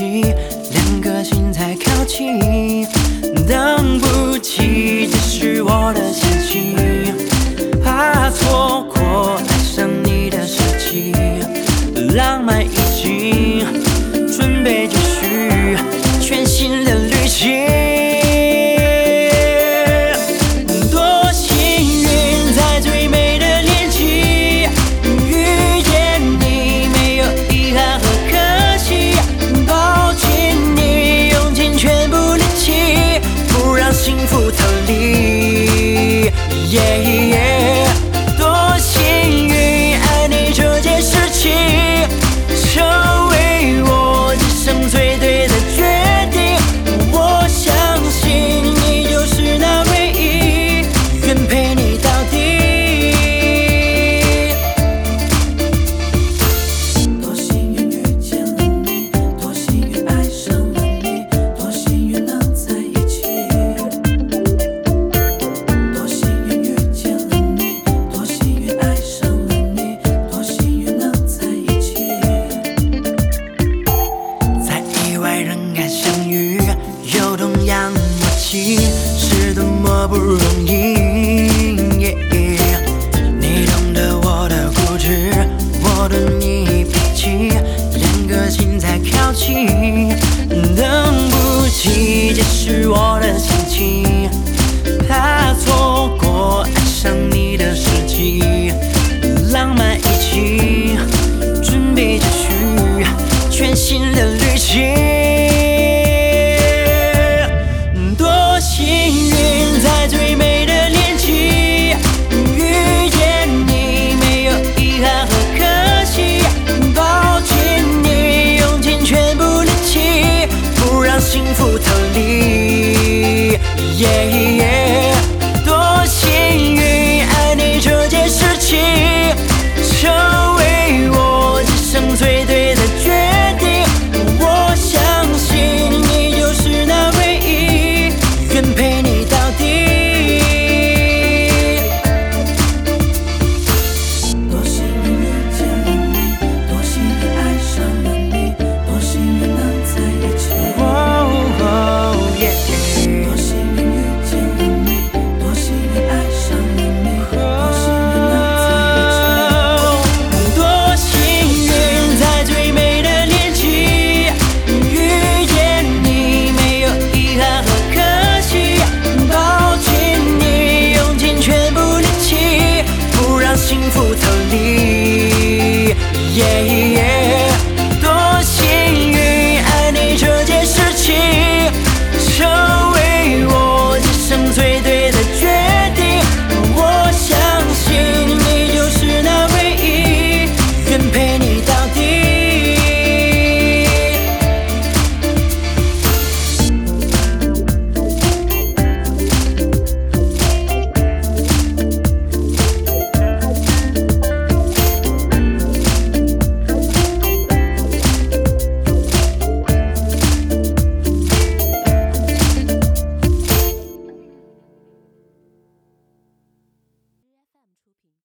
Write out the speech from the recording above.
起，两颗心在靠近，等不起，这是我的心。样默契是多么不容易，你懂得我的固执，我懂你脾气，两颗心在靠近，等不及解释我的。